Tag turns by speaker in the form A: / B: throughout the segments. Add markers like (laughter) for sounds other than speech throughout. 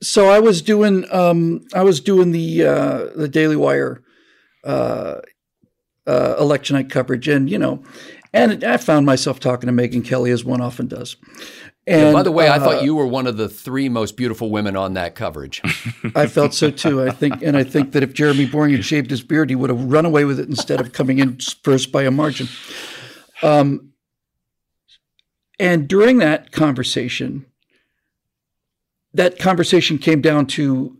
A: so I was doing um, I was doing the uh, the Daily Wire uh, uh, election night coverage, and you know, and I found myself talking to Megyn Kelly as one often does. And
B: yeah, by the way, I thought
A: uh,
B: you were one of the three most beautiful women on that coverage. (laughs)
A: I felt so too. I think, and I think that if Jeremy Boring had shaved his beard, he would have run away with it instead of coming in first by a margin. Um, and during that conversation, that conversation came down to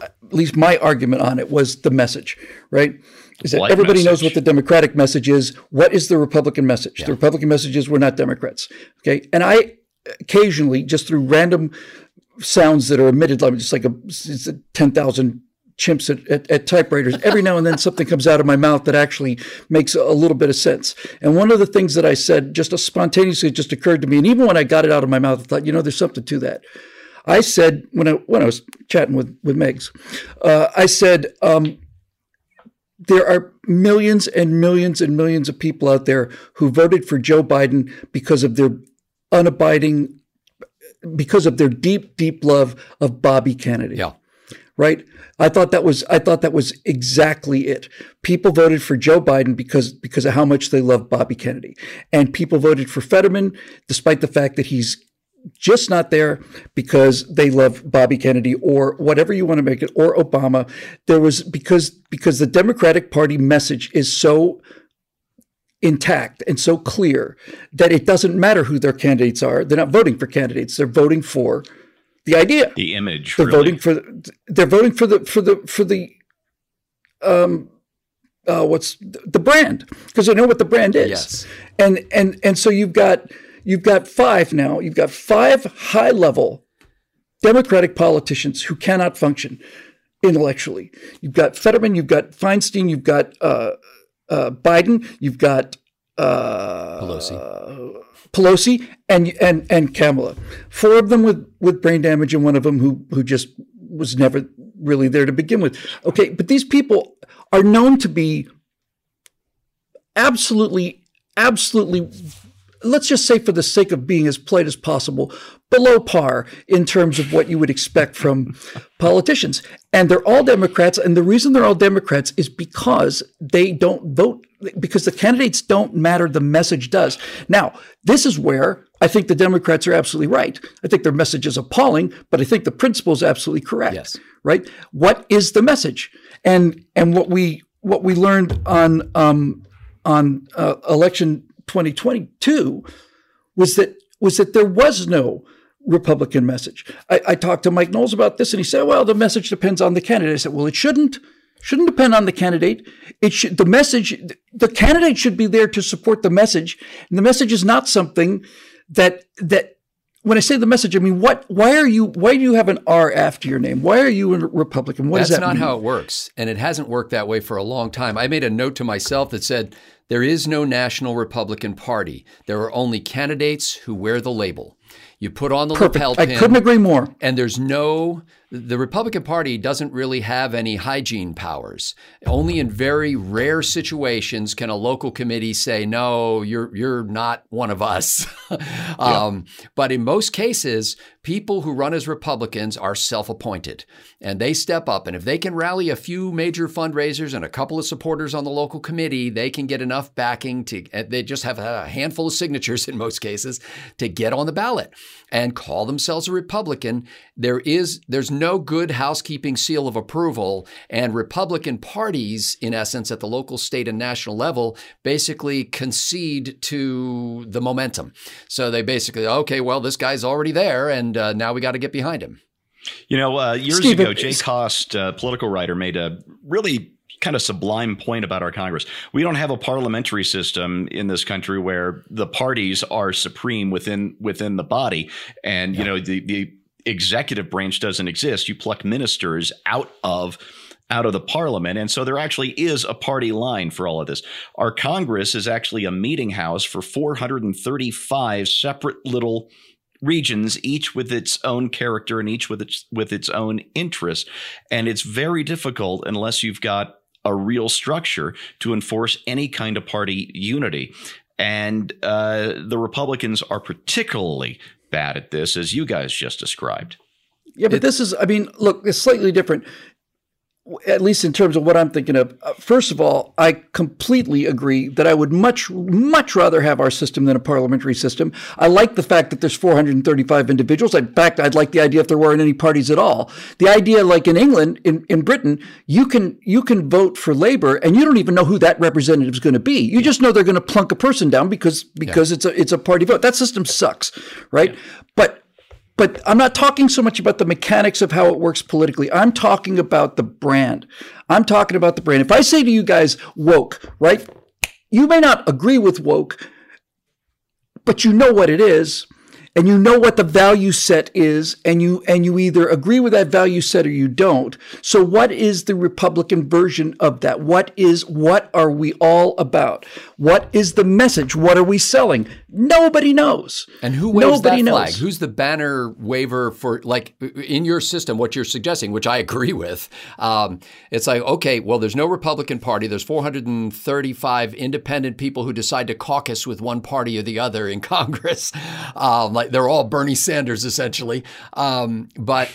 A: at least my argument on it was the message, right? Is that
C: What
A: everybody knows what the Democratic message is. What is the Republican message? The Republican message is we're not Democrats. Okay. And I occasionally, just through random sounds that are emitted, like just like a, it's a 10,000 chimps at, at, at typewriters, every now and then something comes out of my mouth that actually makes a little bit of sense. And one of the things that I said just spontaneously just occurred to me, and even when I got it out of my mouth, I thought, you know, there's something to that. I said when I when I was chatting with with Megs, uh, I said um, there are millions and millions and millions of people out there who voted for Joe Biden because of their unabiding, because of their deep deep love of Bobby Kennedy
B: Yeah.
A: Right? I thought that was I thought that was exactly it. People voted for Joe Biden because because of how much they love Bobby Kennedy, and people voted for Fetterman despite the fact that he's just not there because they love Bobby Kennedy or whatever you want to make it or Obama. There was because because the Democratic Party message is so intact and so clear that it doesn't matter who their candidates are. They're not voting for candidates. They're voting for the idea
C: The image.
A: they're
C: really.
A: voting for they're voting for the for the for the um uh what's the brand because they know what the brand is
B: Yes.
A: and and and so you've got you've got five now you've got five high level democratic politicians who cannot function intellectually you've got fetterman you've got feinstein you've got uh uh biden you've got uh
B: Pelosi.
A: Pelosi and and and Kamala. Four of them with with brain damage, and one of them who who just was never really there to begin with. Okay, but these people are known to be absolutely, absolutely. Let's just say, for the sake of being as polite as possible, below par in terms of what you would expect from (laughs) politicians. And they're all Democrats. And the reason they're all Democrats is because they don't vote, because the candidates don't matter, the message does. Now, this is where I think the Democrats are absolutely right. I think their message is appalling, but I think the principle is absolutely correct.
B: Yes.
A: Right? What is the message? And and what we what we learned on um, on uh, election 2022 was that was that there was no Republican message. I, I talked to Mike Knowles about this, and he said, "Well, the message depends on the candidate." I said, "Well, it shouldn't. Shouldn't depend on the candidate. It should. The message. The candidate should be there to support the message, and the message is not something that that." When I say the message, I mean what? Why are you? Why do you have an R after your name? Why are you a Republican? What
B: That's
A: does that
B: not
A: mean?
B: how it works. And it hasn't worked that way for a long time. I made a note to myself that said, there is no national Republican Party. There are only candidates who wear the label. You put on the lapel
A: Perfect. I couldn't agree more.
B: And there's no, the Republican Party doesn't really have any hygiene powers. Only in very rare situations can a local committee say, no, you're, you're not one of us. (laughs) um, But in most cases, people who run as Republicans are self appointed and they step up. And if they can rally a few major fundraisers and a couple of supporters on the local committee, they can get enough backing to, eh, they just have a handful of signatures (laughs) in most cases to get on the ballot and call themselves a Republican. There is, there's no good housekeeping seal of approval. And Republican parties, in essence, at the local, state, and national level, basically concede to the momentum. So they basically, okay, well, this guy's already there, and uh, now we got to get behind him.
C: You know, uh, years
A: Steve,
C: ago,
A: it-
C: Jay Cost, uh, political writer, made a really kind of sublime point about our Congress. We don't have a parliamentary system in this country where the parties are supreme within within the body, and you know the the executive branch doesn't exist. You pluck ministers out of out of the parliament. And so there actually is a party line for all of this. Our Congress is actually a meeting house for 435 separate little regions, each with its own character and each with its with its own interest. And it's very difficult unless you've got a real structure to enforce any kind of party unity. And uh, the Republicans are particularly bad at this, as you guys just described.
A: Yeah, but this is, I mean, look, it's slightly different at least in terms of what I'm thinking of, uh, first of all, I completely agree that I would much, much rather have our system than a parliamentary system. I like the fact that there's 435 individuals. In fact, I'd like the idea if there weren't any parties at all. The idea, like in England, in, in Britain, you can you can vote for Labour and you don't even know who that representative is going to be. You just know they're going to plunk a person down because because yeah. it's a it's a party vote. That system sucks, right? Yeah. But but I'm not talking so much about the mechanics of how it works politically. I'm talking about the brand. I'm talking about the brand. If I say to you guys, woke, right? You may not agree with woke, but you know what it is and you know what the value set is and you and you either agree with that value set or you don't so what is the republican version of that what is what are we all about what is the message? What are we selling? Nobody knows.
B: And who waves nobody that flag? knows. who's the banner waver for like in your system what you're suggesting which i (laughs) agree with um, it's like okay well there's no republican party. There's 435 independent people who decide to caucus with one party or the other in (laughs) congress. Um, like they're all Bernie Sanders essentially. Um, but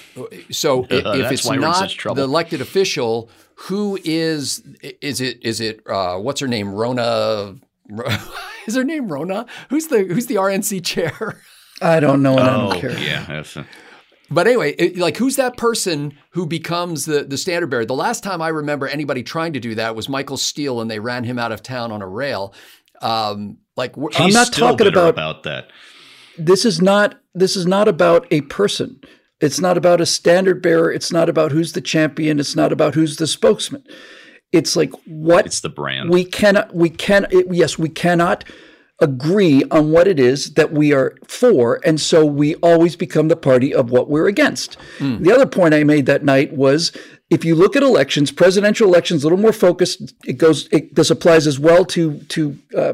B: so (laughs) if, if it's not the elected official, who is is it? Is it uh, what's her name? Ronna. (laughs) Is her name Ronna? Who's the who's the RNC chair?
A: I don't know. And oh, I don't oh, care.
C: Yeah. A-
B: but anyway, it, like who's that person who becomes the the standard bearer? The last time I remember anybody trying to do that was Michael Steele, and they ran him out of town on a rail. Um, like
C: He's I'm not talking about about that
A: this is not this is not about a person. It's not about a standard bearer. It's not about who's the champion. It's not about who's the spokesman. It's like what
C: it's the brand.
A: We cannot. We can. It, yes, we cannot agree on what it is that we are for, and so we always become the party of what we're against. Mm. The other point I made that night was if you look at elections, presidential elections, a little more focused. It goes. It, this applies as well to to uh,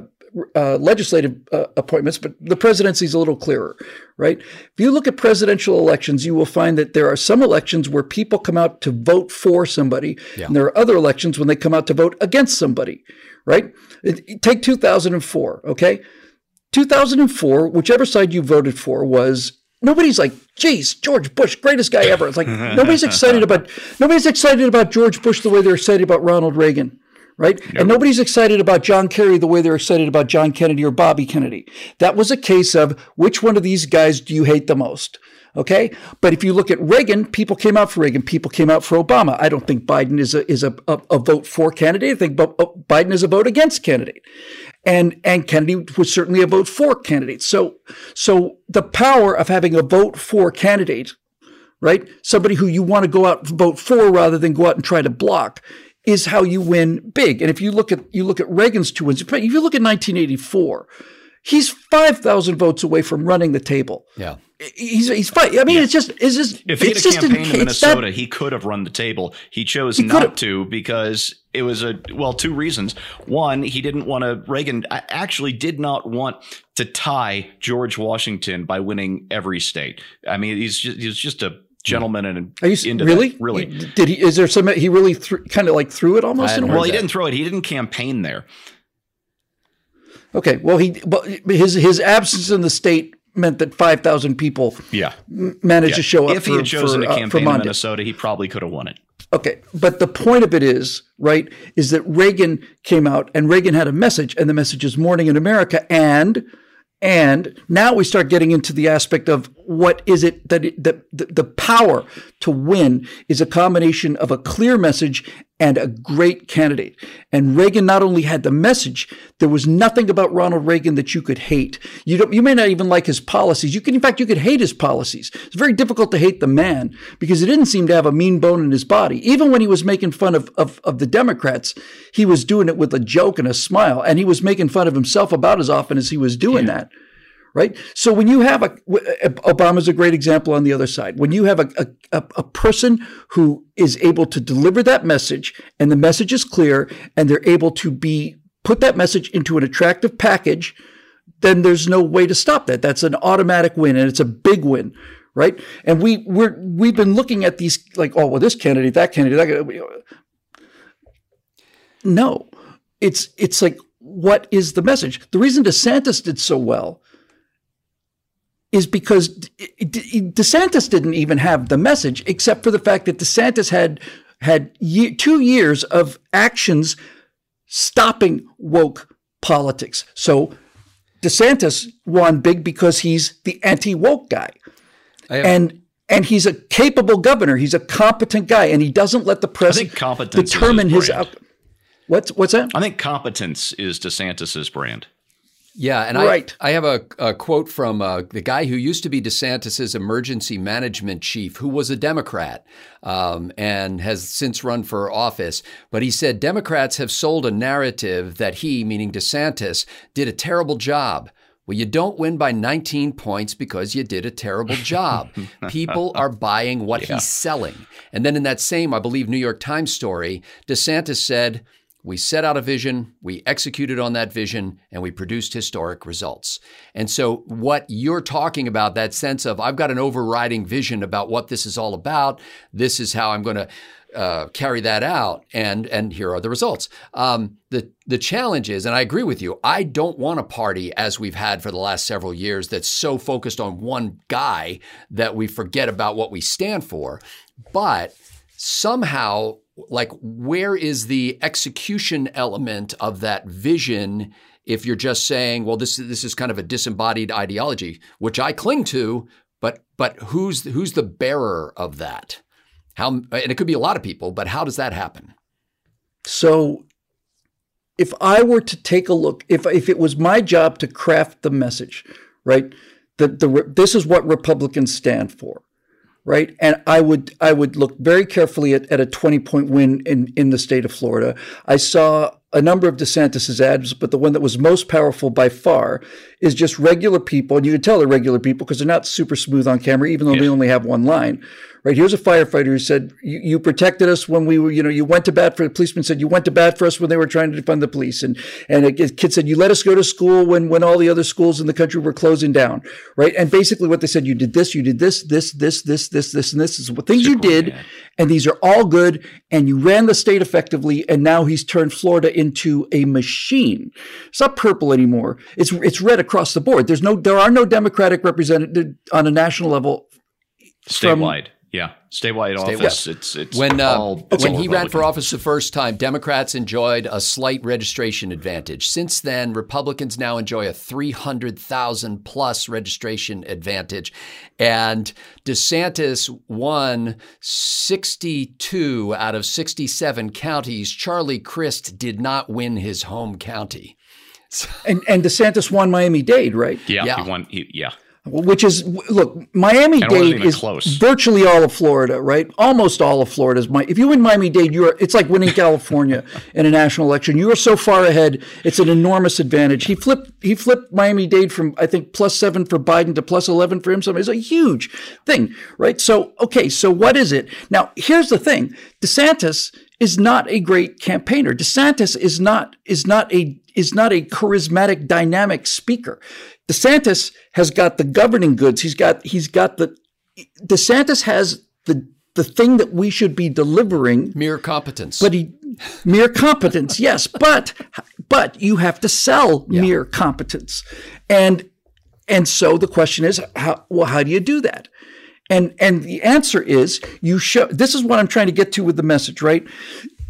A: uh, legislative uh, appointments, but the presidency is a little clearer, right? If you look at presidential elections, you will find that there are some elections where people come out to vote for somebody, yeah. and there are other elections when they come out to vote against somebody, right? Take 2004, okay? 2004, whichever side you voted for was nobody's like, geez, George Bush, greatest guy ever. It's like (laughs) nobody's excited about nobody's excited about George Bush the way they're excited about Ronald Reagan right? And nobody's excited about John Kerry the way they're excited about John Kennedy or Bobby Kennedy. That was a case of which one of these guys do you hate the most? Okay. But if you look at Reagan, people came out for Reagan. People came out for Obama. I don't think Biden is a, is a, a, a vote for candidate. I think uh, Biden is a vote against candidate. And, and Kennedy was certainly a vote for candidate. So, so the power of having a vote for candidate, right? Somebody who you want to go out and vote for rather than go out and try to block is how you win big. And if you look at you look at Reagan's two wins, if you look at 1984, he's 5,000 votes away from running the table.
B: Yeah.
A: He's he's fine. I mean, yeah. it's just it's just
C: if he had a campaign in Minnesota, that, he could have run the table. He chose he not to because it was a well, two reasons. One, he didn't want to. Reagan actually did not want to tie George Washington by winning every state. I mean, he's just he's just a gentleman and
A: Are you, into really?
C: that, really
A: did he is there some he really th- kind of like threw it almost
C: well he that. didn't throw it. He didn't campaign there.
A: Okay well he but his his absence in the state meant that 5000 people
C: yeah.
A: managed yeah. to show up
C: if he had chosen for, to uh, campaign in Minnesota he probably could have won it.
A: Okay, but the point of it is, right, is that Reagan came out and Reagan had a message, and the message is morning in America, and and now we start getting into the aspect of what is it that it, the, the power to win is a combination of a clear message and a great candidate. And Reagan not only had the message, there was nothing about Ronald Reagan that you could hate. You don't, you may not even like his policies. You can, in fact, you could hate his policies. It's very difficult to hate the man because he didn't seem to have a mean bone in his body. Even when he was making fun of, of, of the Democrats, he was doing it with a joke and a smile. And he was making fun of himself about as often as he was doing yeah. that right? So when you have a uh, Obama's a great example on the other side. When you have a, a, a person who is able to deliver that message and the message is clear and they're able to be put that message into an attractive package, then there's no way to stop that. That's an automatic win and it's a big win. Right. And we we're we've been looking at these like, oh well, this candidate, that candidate, that candidate. Uh, no. It's it's like what is the message? The reason DeSantis did so well is because DeSantis didn't even have the message, except for the fact that DeSantis had had ye- two years of actions stopping woke politics. So DeSantis won big because he's the anti woke guy, and and he's a capable governor. He's a competent guy, and he doesn't let the press determine his. Out- what's what's that?
C: I think competence is DeSantis's brand.
B: Yeah, and right. I, I have a, a quote from uh, the guy who used to be DeSantis's emergency management chief, who was a Democrat um, and has since run for office. But he said Democrats have sold a narrative that he, meaning DeSantis, did a terrible job. Well, you don't win by 19 points because you did a terrible job. (laughs) People are buying what yeah. he's selling. And then in that same, I believe, New York Times story, DeSantis said, we set out a vision, we executed on that vision, and we produced historic results. And so, what you're talking about, that sense of I've got an overriding vision about what this is all about, this is how I'm going to uh, carry that out, and and here are the results. Um, the the challenge is, and I agree with you, I don't want a party as we've had for the last several years that's so focused on one guy that we forget about what we stand for. But somehow like where is the execution element of that vision if you're just saying well this this is kind of a disembodied ideology which I cling to but but who's who's the bearer of that? How and it could be a lot of people but how does that happen?
A: So if I were to take a look if if it was my job to craft the message right the, the this is what Republicans stand for right? And I would I would look very carefully at, at a 20 point win in, in the state of Florida. I saw a number of DeSantis's ads, but the one that was most powerful by far is just regular people, and you can tell they're regular people because they're not super smooth on camera, even though yeah. they only have one line right? Here's a firefighter who said, you, you, protected us when we were, you know, you went to bat for, the policeman said, you went to bat for us when they were trying to defund the police. And, and a kid said, you let us go to school when, when all the other schools in the country were closing down, right? And basically what they said, you did this, you did this, this, this, this, this, this, and this is what things Super you did. And these are all good. And you ran the state effectively. And now he's turned Florida into a machine. It's not purple anymore. It's, it's red across the board. There's no, there are no Democratic representative on a national level.
C: Statewide. From, yeah, statewide, statewide. office. It's it's
B: when uh, when he ran for office the first time, Democrats enjoyed a slight registration advantage. Since then, Republicans now enjoy a three hundred thousand plus registration advantage, and DeSantis won sixty two out of sixty seven counties. Charlie Crist did not win his home county.
A: and and DeSantis won Miami Dade, right?
C: Yeah, yeah. he won. He, yeah
A: which is look Miami Dade is close. virtually all of Florida, right? Almost all of Florida is my. If you win Miami Dade, you're it's like winning California (laughs) in a national election. You are so far ahead; it's an enormous advantage. He flipped he flipped Miami Dade from I think plus seven for Biden to plus eleven for him. So it's a huge thing, right? So okay, so what is it now? Here's the thing: DeSantis is not a great campaigner. DeSantis is not is not a is not a charismatic, dynamic speaker. DeSantis has got the governing goods. He's got he's got the DeSantis has the the thing that we should be delivering
B: mere competence.
A: But he mere competence, (laughs) yes, but but you have to sell yeah. mere competence. And and so the question is how well how do you do that? And and the answer is you show this is what I'm trying to get to with the message, right?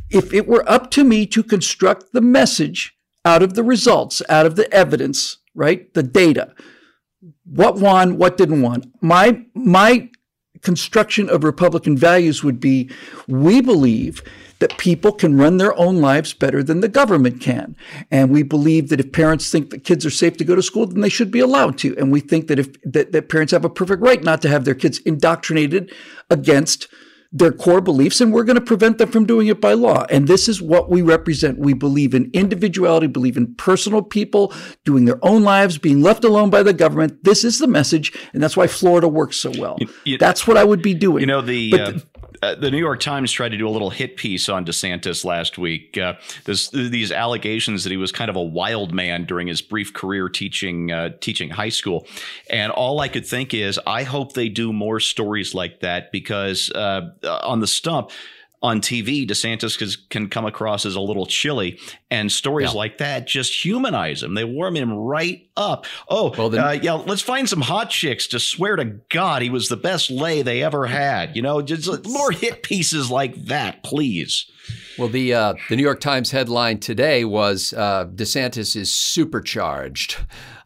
A: If it were up to me to construct the message out of the results, out of the evidence, right? The data. What won, what didn't won. My my construction of Republican values would be we believe that people can run their own lives better than the government can. And we believe that if parents think that kids are safe to go to school, then they should be allowed to. And we think that if that, that parents have a perfect right not to have their kids indoctrinated against their core beliefs, and we're going to prevent them from doing it by law. And this is what we represent. We believe in individuality, believe in personal people doing their own lives, being left alone by the government. This is the message, and that's why Florida works so well. You, you, that's what I would be doing.
C: You know the. But, uh, uh, the New York Times tried to do a little hit piece on DeSantis last week. Uh, this, these allegations that he was kind of a wild man during his brief career teaching uh, teaching high school, and all I could think is, I hope they do more stories like that because uh, on the stump. On TV, DeSantis can come across as a little chilly, and stories yeah. like that just humanize him. They warm him right up. Oh, well, then, uh, yeah, let's find some hot chicks to swear to God he was the best lay they ever had. You know, just more hit pieces like that, please.
B: Well, the uh, the New York Times headline today was uh, DeSantis is supercharged.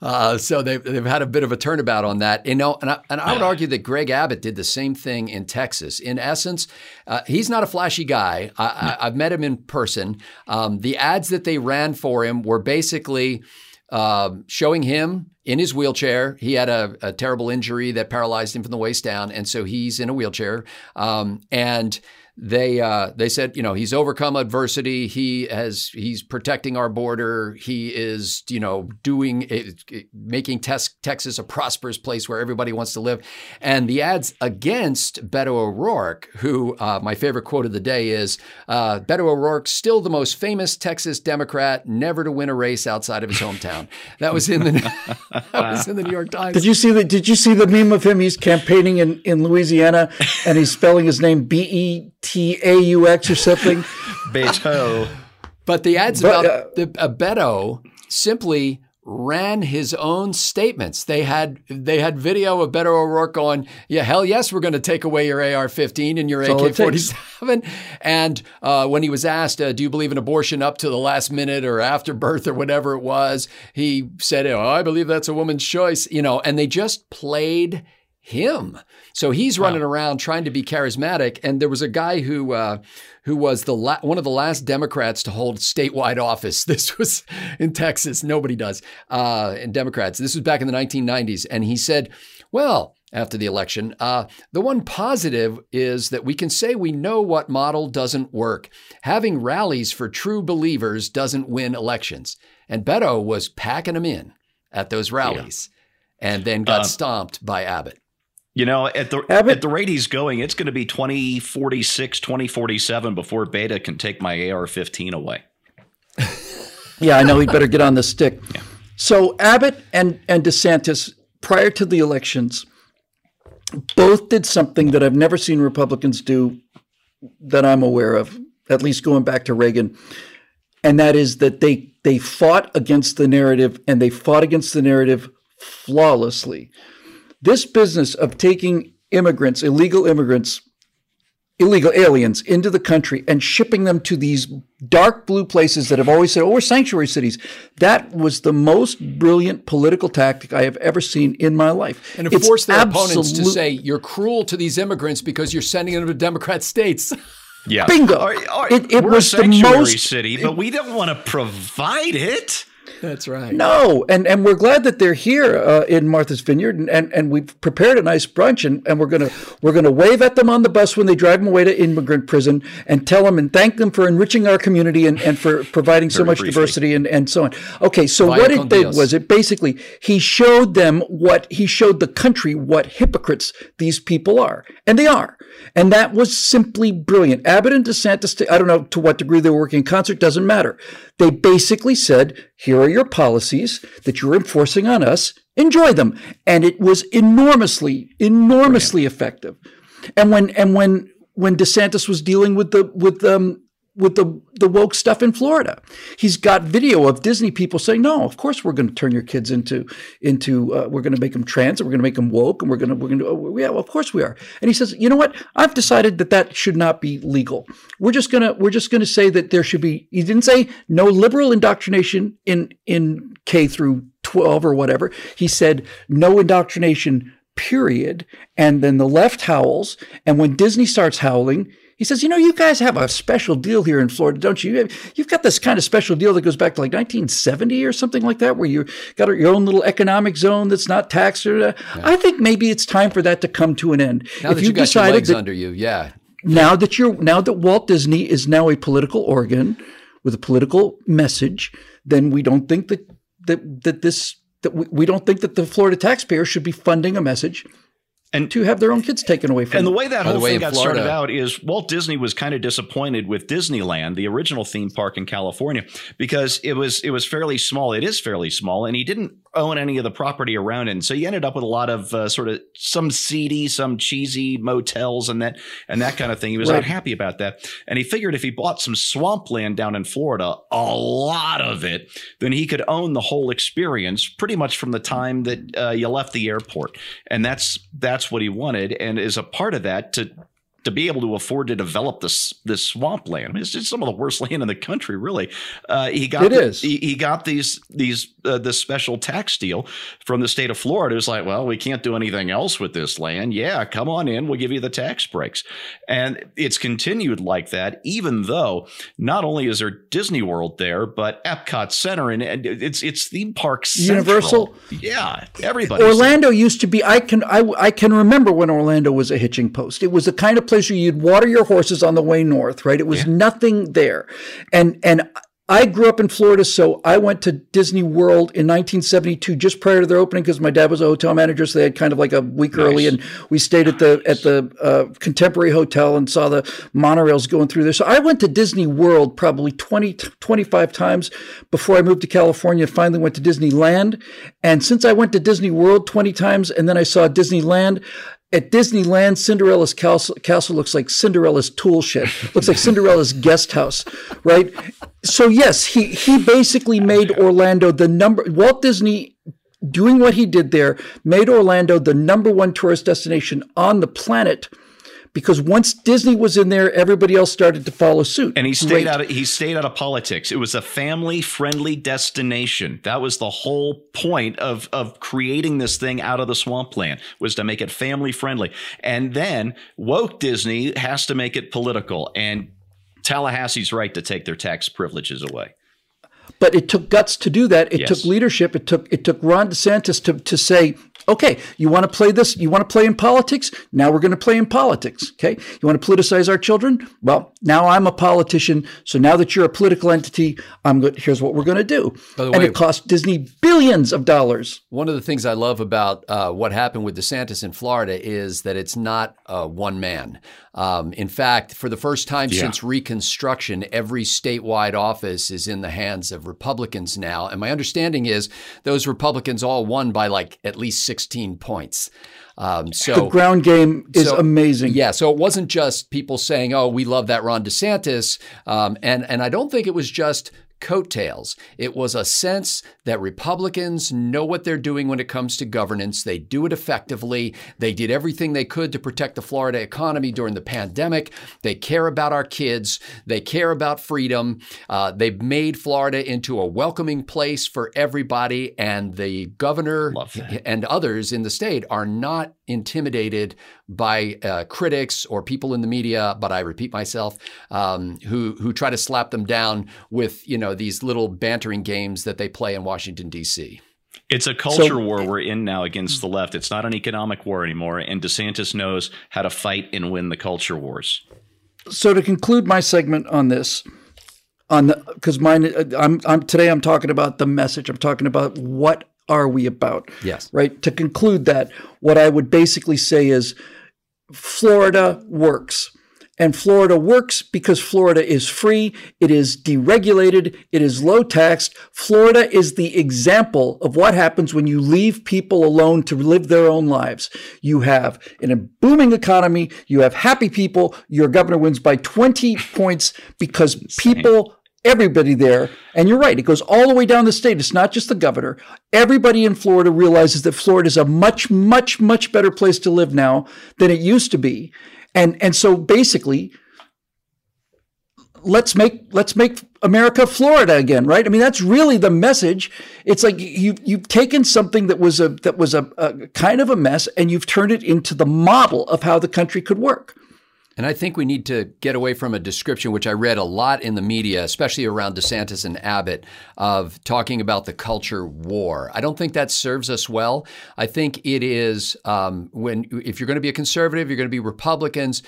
B: Uh, so they've, they've had a bit of a turnabout on that. You know, and I, and I would argue that Greg Abbott did the same thing in Texas. In essence, uh, he's not a flashy guy. I, have met him in person. Um, the ads that they ran for him were basically uh, showing him in his wheelchair. He had a, a, terrible injury that paralyzed him from the waist down, and so he's in a wheelchair. Um, and they uh, they said, you know, he's overcome adversity. He has he's protecting our border. He is, you know, doing it, making tes- Texas a prosperous place where everybody wants to live. And the ads against Beto O'Rourke, who uh, my favorite quote of the day is, uh, "Beto O'Rourke still the most famous Texas Democrat, never to win a race outside of his hometown." That was in the (laughs) that was in the New York Times.
A: Did you see the Did you see the meme of him? He's campaigning in in Louisiana, and he's spelling his name B E T A U X or something. (laughs)
C: Beto.
B: But the ads but, about uh, the uh, Beto simply ran his own statements. They had they had video of Beto O'Rourke going, "Yeah, hell yes, we're going to take away your AR-15 and your AK-47." And uh, when he was asked, uh, "Do you believe in abortion up to the last minute or after birth or whatever it was?" he said, "Oh, I believe that's a woman's choice." You know, and they just played him. So he's running wow. around trying to be charismatic. And there was a guy who uh, who was the la- one of the last Democrats to hold statewide office. (laughs) This was in Texas. Nobody does. Uh, in Democrats. This was back in the 1990s. And he said, "Well." After the election, uh, the one positive is that we can say we know what model doesn't work. Having rallies for true believers doesn't win elections. And Beto was packing them in at those rallies yeah. and then got uh, stomped by Abbott.
C: You know, at the Abbott, at the rate he's going, it's going to be 2046, 2047 before Beto can take my AR-15 away. (laughs)
A: yeah, I know he'd better get on the stick. Yeah. So Abbott and and DeSantis prior to the elections both did something that I've never seen Republicans do that I'm aware of, at least going back to Reagan. And that is that they they fought against the narrative and they fought against the narrative flawlessly. This business of taking immigrants, illegal immigrants, illegal aliens into the country and shipping them to these dark blue places that have always said, oh, we're sanctuary cities. That was the most brilliant political tactic I have ever seen in my life.
B: And it it's forced their opponents to say, you're cruel to these immigrants because you're sending them to Democrat states.
C: Yeah.
A: Bingo.
C: it, it was the most city, but we don't want to provide it.
B: That's right.
A: No, and and we're glad that they're here uh, in Martha's Vineyard, and, and, and we've prepared a nice brunch, and, and we're gonna we're gonna wave at them on the bus when they drive them away to immigrant prison, and tell them and thank them for enriching our community and, and for providing so much briefly. diversity and, and so on. Okay, so Vaya what it did Dios. was it basically he showed them what he showed the country what hypocrites these people are, and they are, and that was simply brilliant. Abbott and DeSantis, I don't know to what degree they were working in concert, doesn't matter. They basically said, here are your policies that you're enforcing on us. Enjoy them. And it was enormously, enormously effective. And when, and when, when DeSantis was dealing with the, with, um, with the, the woke stuff in Florida. He's got video of Disney people saying, "No, of course we're going to turn your kids into into uh, we're going to make them trans and we're going to make them woke and we're going to we're going to oh, yeah, well, of course we are." And he says, "You know what? I've decided that that should not be legal. We're just going to we're just going to say that there should be he didn't say no liberal indoctrination in in K through 12 or whatever. He said no indoctrination period. And then the left howls. And when Disney starts howling, he says, you know, you guys have a special deal here in Florida, don't you? You've got this kind of special deal that goes back to like 1970 or something like that, where you got your own little economic zone that's not taxed. Or, uh, yeah. I think maybe it's time for that to come to an end.
B: Now if that you, you got your legs that, under you, yeah.
A: Now that you're now that Walt Disney is now a political organ with a political message, then we don't think that that that this that we, we don't think that the Florida taxpayer should be funding a message and to have their own kids taken away from
C: and
A: them.
C: the way that whole thing got Florida, started out is Walt Disney was kind of disappointed with Disneyland, the original theme park in California, because it was it was fairly small. It is fairly small, and he didn't own any of the property around it. And so you ended up with a lot of uh, sort of some seedy, some cheesy motels and that and that kind of thing. He was right. unhappy about that, and he figured if he bought some swampland down in Florida, a lot of it, then he could own the whole experience pretty much from the time that uh, you left the airport. And that's that's what he wanted. And as a part of that, to to be able to afford to develop this this swampland. I mean, it's just some of the worst (laughs) land in the country, really. Uh, he got
A: it the, is.
C: He, he, got these these uh, this special tax deal from the state of Florida. It's like, well, we can't do anything else with this land. Yeah, come on in. We'll give you the tax breaks, and it's continued like that. Even though not only is there Disney World there, but Epcot Center and, and it's it's theme park central.
A: Universal.
C: Yeah, everybody.
A: Orlando used to be. I can I I can remember when Orlando was a hitching post. It was the kind of place where you'd water your horses on the way north, right? It was yeah. nothing there. And and I grew up in Florida, so I went to Disney World in 1972, just prior to their opening, because my dad was a hotel manager, so they had kind of like a week nice. early, and we stayed at the at the uh, Contemporary Hotel and saw the monorails going through there. So I went to Disney World probably 20, 25 times before I moved to California. Finally went to Disneyland, and since I went to Disney World 20 times, and then I saw Disneyland, at Disneyland, Cinderella's castle, castle, looks like Cinderella's tool shed, looks like Cinderella's guest house, right? So yes, he he basically made Orlando the number. Walt Disney doing what he did there made Orlando the number one tourist destination on the planet because once Disney was in there, everybody else started to follow suit.
C: And he stayed Great. out. Of, he stayed out of politics. It was a family-friendly destination. That was the whole point of of creating this thing out of the swampland was to make it family-friendly. And then woke Disney has to make it political. And Tallahassee's right to take their tax privileges away.
A: But it took guts to do that. It yes. took leadership. It took it took Ron DeSantis to to say, okay, you want to play this? You want to play in politics? Now we're going to play in politics. Okay. You want to politicize our children? Well, now I'm a politician. So now that you're a political entity, I'm good. Here's what we're going to do. and way, it cost Disney billions of dollars.
B: One of the things I love about uh, what happened with DeSantis in Florida is that it's not uh, one man. Um, in fact, for the first time yeah. since Reconstruction, every statewide office is in the hands of Republicans now. And my understanding is those Republicans all won by like at least 16 points. Um, so
A: the ground game is
B: so,
A: amazing.
B: Yeah, so it wasn't just people saying, "Oh, we love that Ron DeSantis," um, and and I don't think it was just coattails. It was a sense that Republicans know what they're doing when it comes to governance. They do it effectively. They did everything they could to protect the Florida economy during the pandemic. They care about our kids. They care about freedom. Uh, they've made Florida into a welcoming place for everybody. And the governor and others in the state are not intimidated by uh, critics or people in the media, but I repeat myself, um, who who try to slap them down with you know these little bantering games that they play in Washington D.C.
C: It's a culture so, war we're in now against the left. It's not an economic war anymore, and DeSantis knows how to fight and win the culture wars.
A: So to conclude my segment on this, on the because mine, I'm, I'm today I'm talking about the message. I'm talking about what are we about?
B: Yes.
A: Right. To conclude that, what I would basically say is Florida works. And Florida works because Florida is free, it is deregulated, it is low taxed. Florida is the example of what happens when you leave people alone to live their own lives. You have in a booming economy, you have happy people, your governor wins by 20 points because people everybody there, and you're right, it goes all the way down the state. It's not just the governor. Everybody in Florida realizes that Florida is a much, much, much better place to live now than it used to be. And and so basically, let's make let's make America Florida again, right? I mean, that's really the message. It's like you you've taken something that was a that was a, a kind of a mess and you've turned it into the model of how the country could work.
B: And I think we need to get away from a description, which I read a lot in the media, especially around DeSantis and Abbott, of talking about the culture war. I don't think that serves us well. I think it is um, when if you're going to be a conservative, you're going to be Republicans.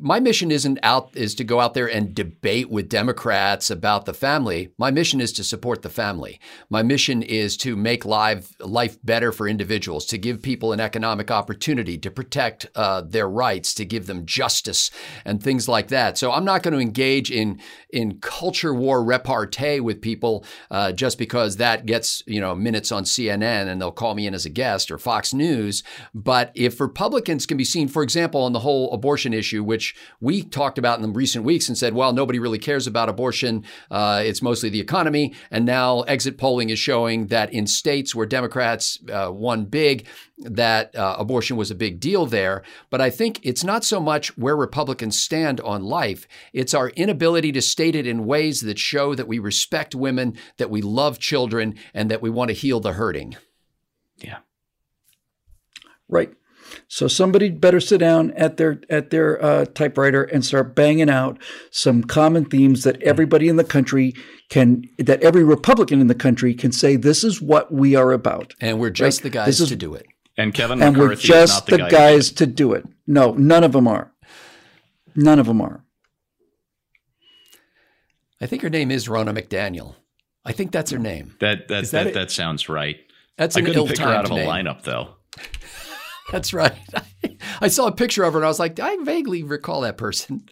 B: My mission isn't out is to go out there and debate with Democrats about the family. My mission is to support the family. My mission is to make life life better for individuals, to give people an economic opportunity, to protect uh, their rights, to give them justice and things like that. So I'm not going to engage in in culture war repartee with people uh, just because that gets you know minutes on CNN and they'll call me in as a guest or Fox News. But if Republicans can be seen, for example, on the whole abortion issue, which we talked about in the recent weeks and said, well, nobody really cares about abortion. Uh, it's mostly the economy. And now exit polling is showing that in states where Democrats uh, won big, that uh, abortion was a big deal there. But I think it's not so much where Republicans stand on life, it's our inability to state it in ways that show that we respect women, that we love children, and that we want to heal the hurting.
C: Yeah.
A: Right. So somebody better sit down at their at their uh, typewriter and start banging out some common themes that everybody in the country can, that every Republican in the country can say, this is what we are about.
B: And we're just right? the guys is, to do it.
C: And Kevin
A: and
C: McCarthy
A: we're just
C: the,
A: the guy guys to do it. No, none of them are. None of them are.
B: I think her name is Ronna McDaniel. I think that's her name.
C: That that that, that, that, sounds right.
B: That's
C: an I couldn't
B: pick
C: her out of a
B: name.
C: lineup though. (laughs)
B: that's right. (laughs) I saw a picture of her and I was like, I vaguely recall that person.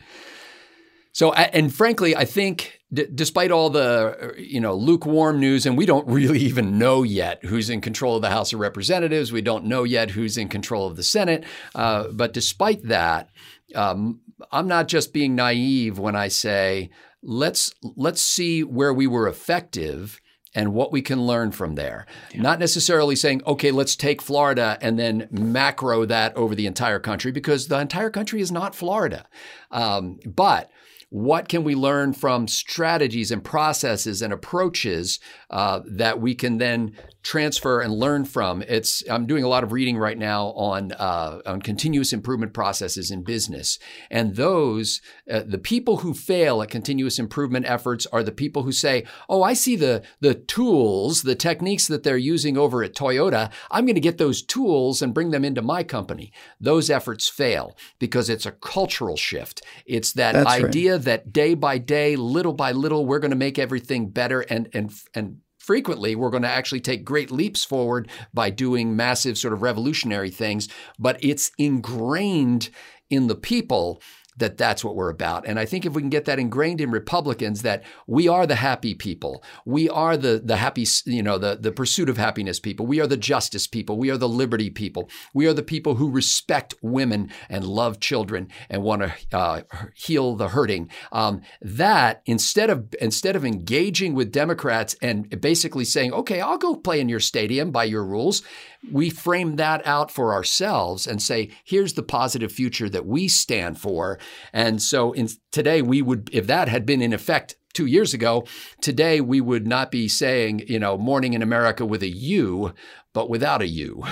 B: So, and frankly, I think d- despite all the you know lukewarm news, and we don't really (laughs) even know yet who's in control of the House of Representatives, we don't know yet who's in control of the Senate. Uh, but despite that, um, I'm not just being naive when I say let's let's see where we were effective and what we can learn from there. Yeah. Not necessarily saying, okay, let's take Florida and then macro that over the entire country because the entire country is not Florida. Um, but what can we learn from strategies and processes and approaches uh, that we can then transfer and learn from? It's I'm doing a lot of reading right now on uh, on continuous improvement processes in business, and those uh, the people who fail at continuous improvement efforts are the people who say, "Oh, I see the the tools, the techniques that they're using over at Toyota. I'm going to get those tools and bring them into my company." Those efforts fail because it's a cultural shift. It's that That's idea right that day by day, little by little, we're going to make everything better and and and frequently we're going to actually take great leaps forward by doing massive sort of revolutionary things but it's ingrained in the people that that's what we're about. And I think if we can get that ingrained in Republicans that we are the happy people, we are the the happy, you know, the the pursuit of happiness people, we are the justice people, we are the liberty people, we are the people who respect women and love children and want to uh, heal the hurting. Um, that instead of instead of engaging with Democrats and basically saying, okay, I'll go play in your stadium by your rules, we frame that out for ourselves and say, here's the positive future that we stand for. And so in, today we would, if that had been in effect two years ago, today we would not be saying, you know, morning in America with a U, but without a U.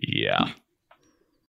C: Yeah.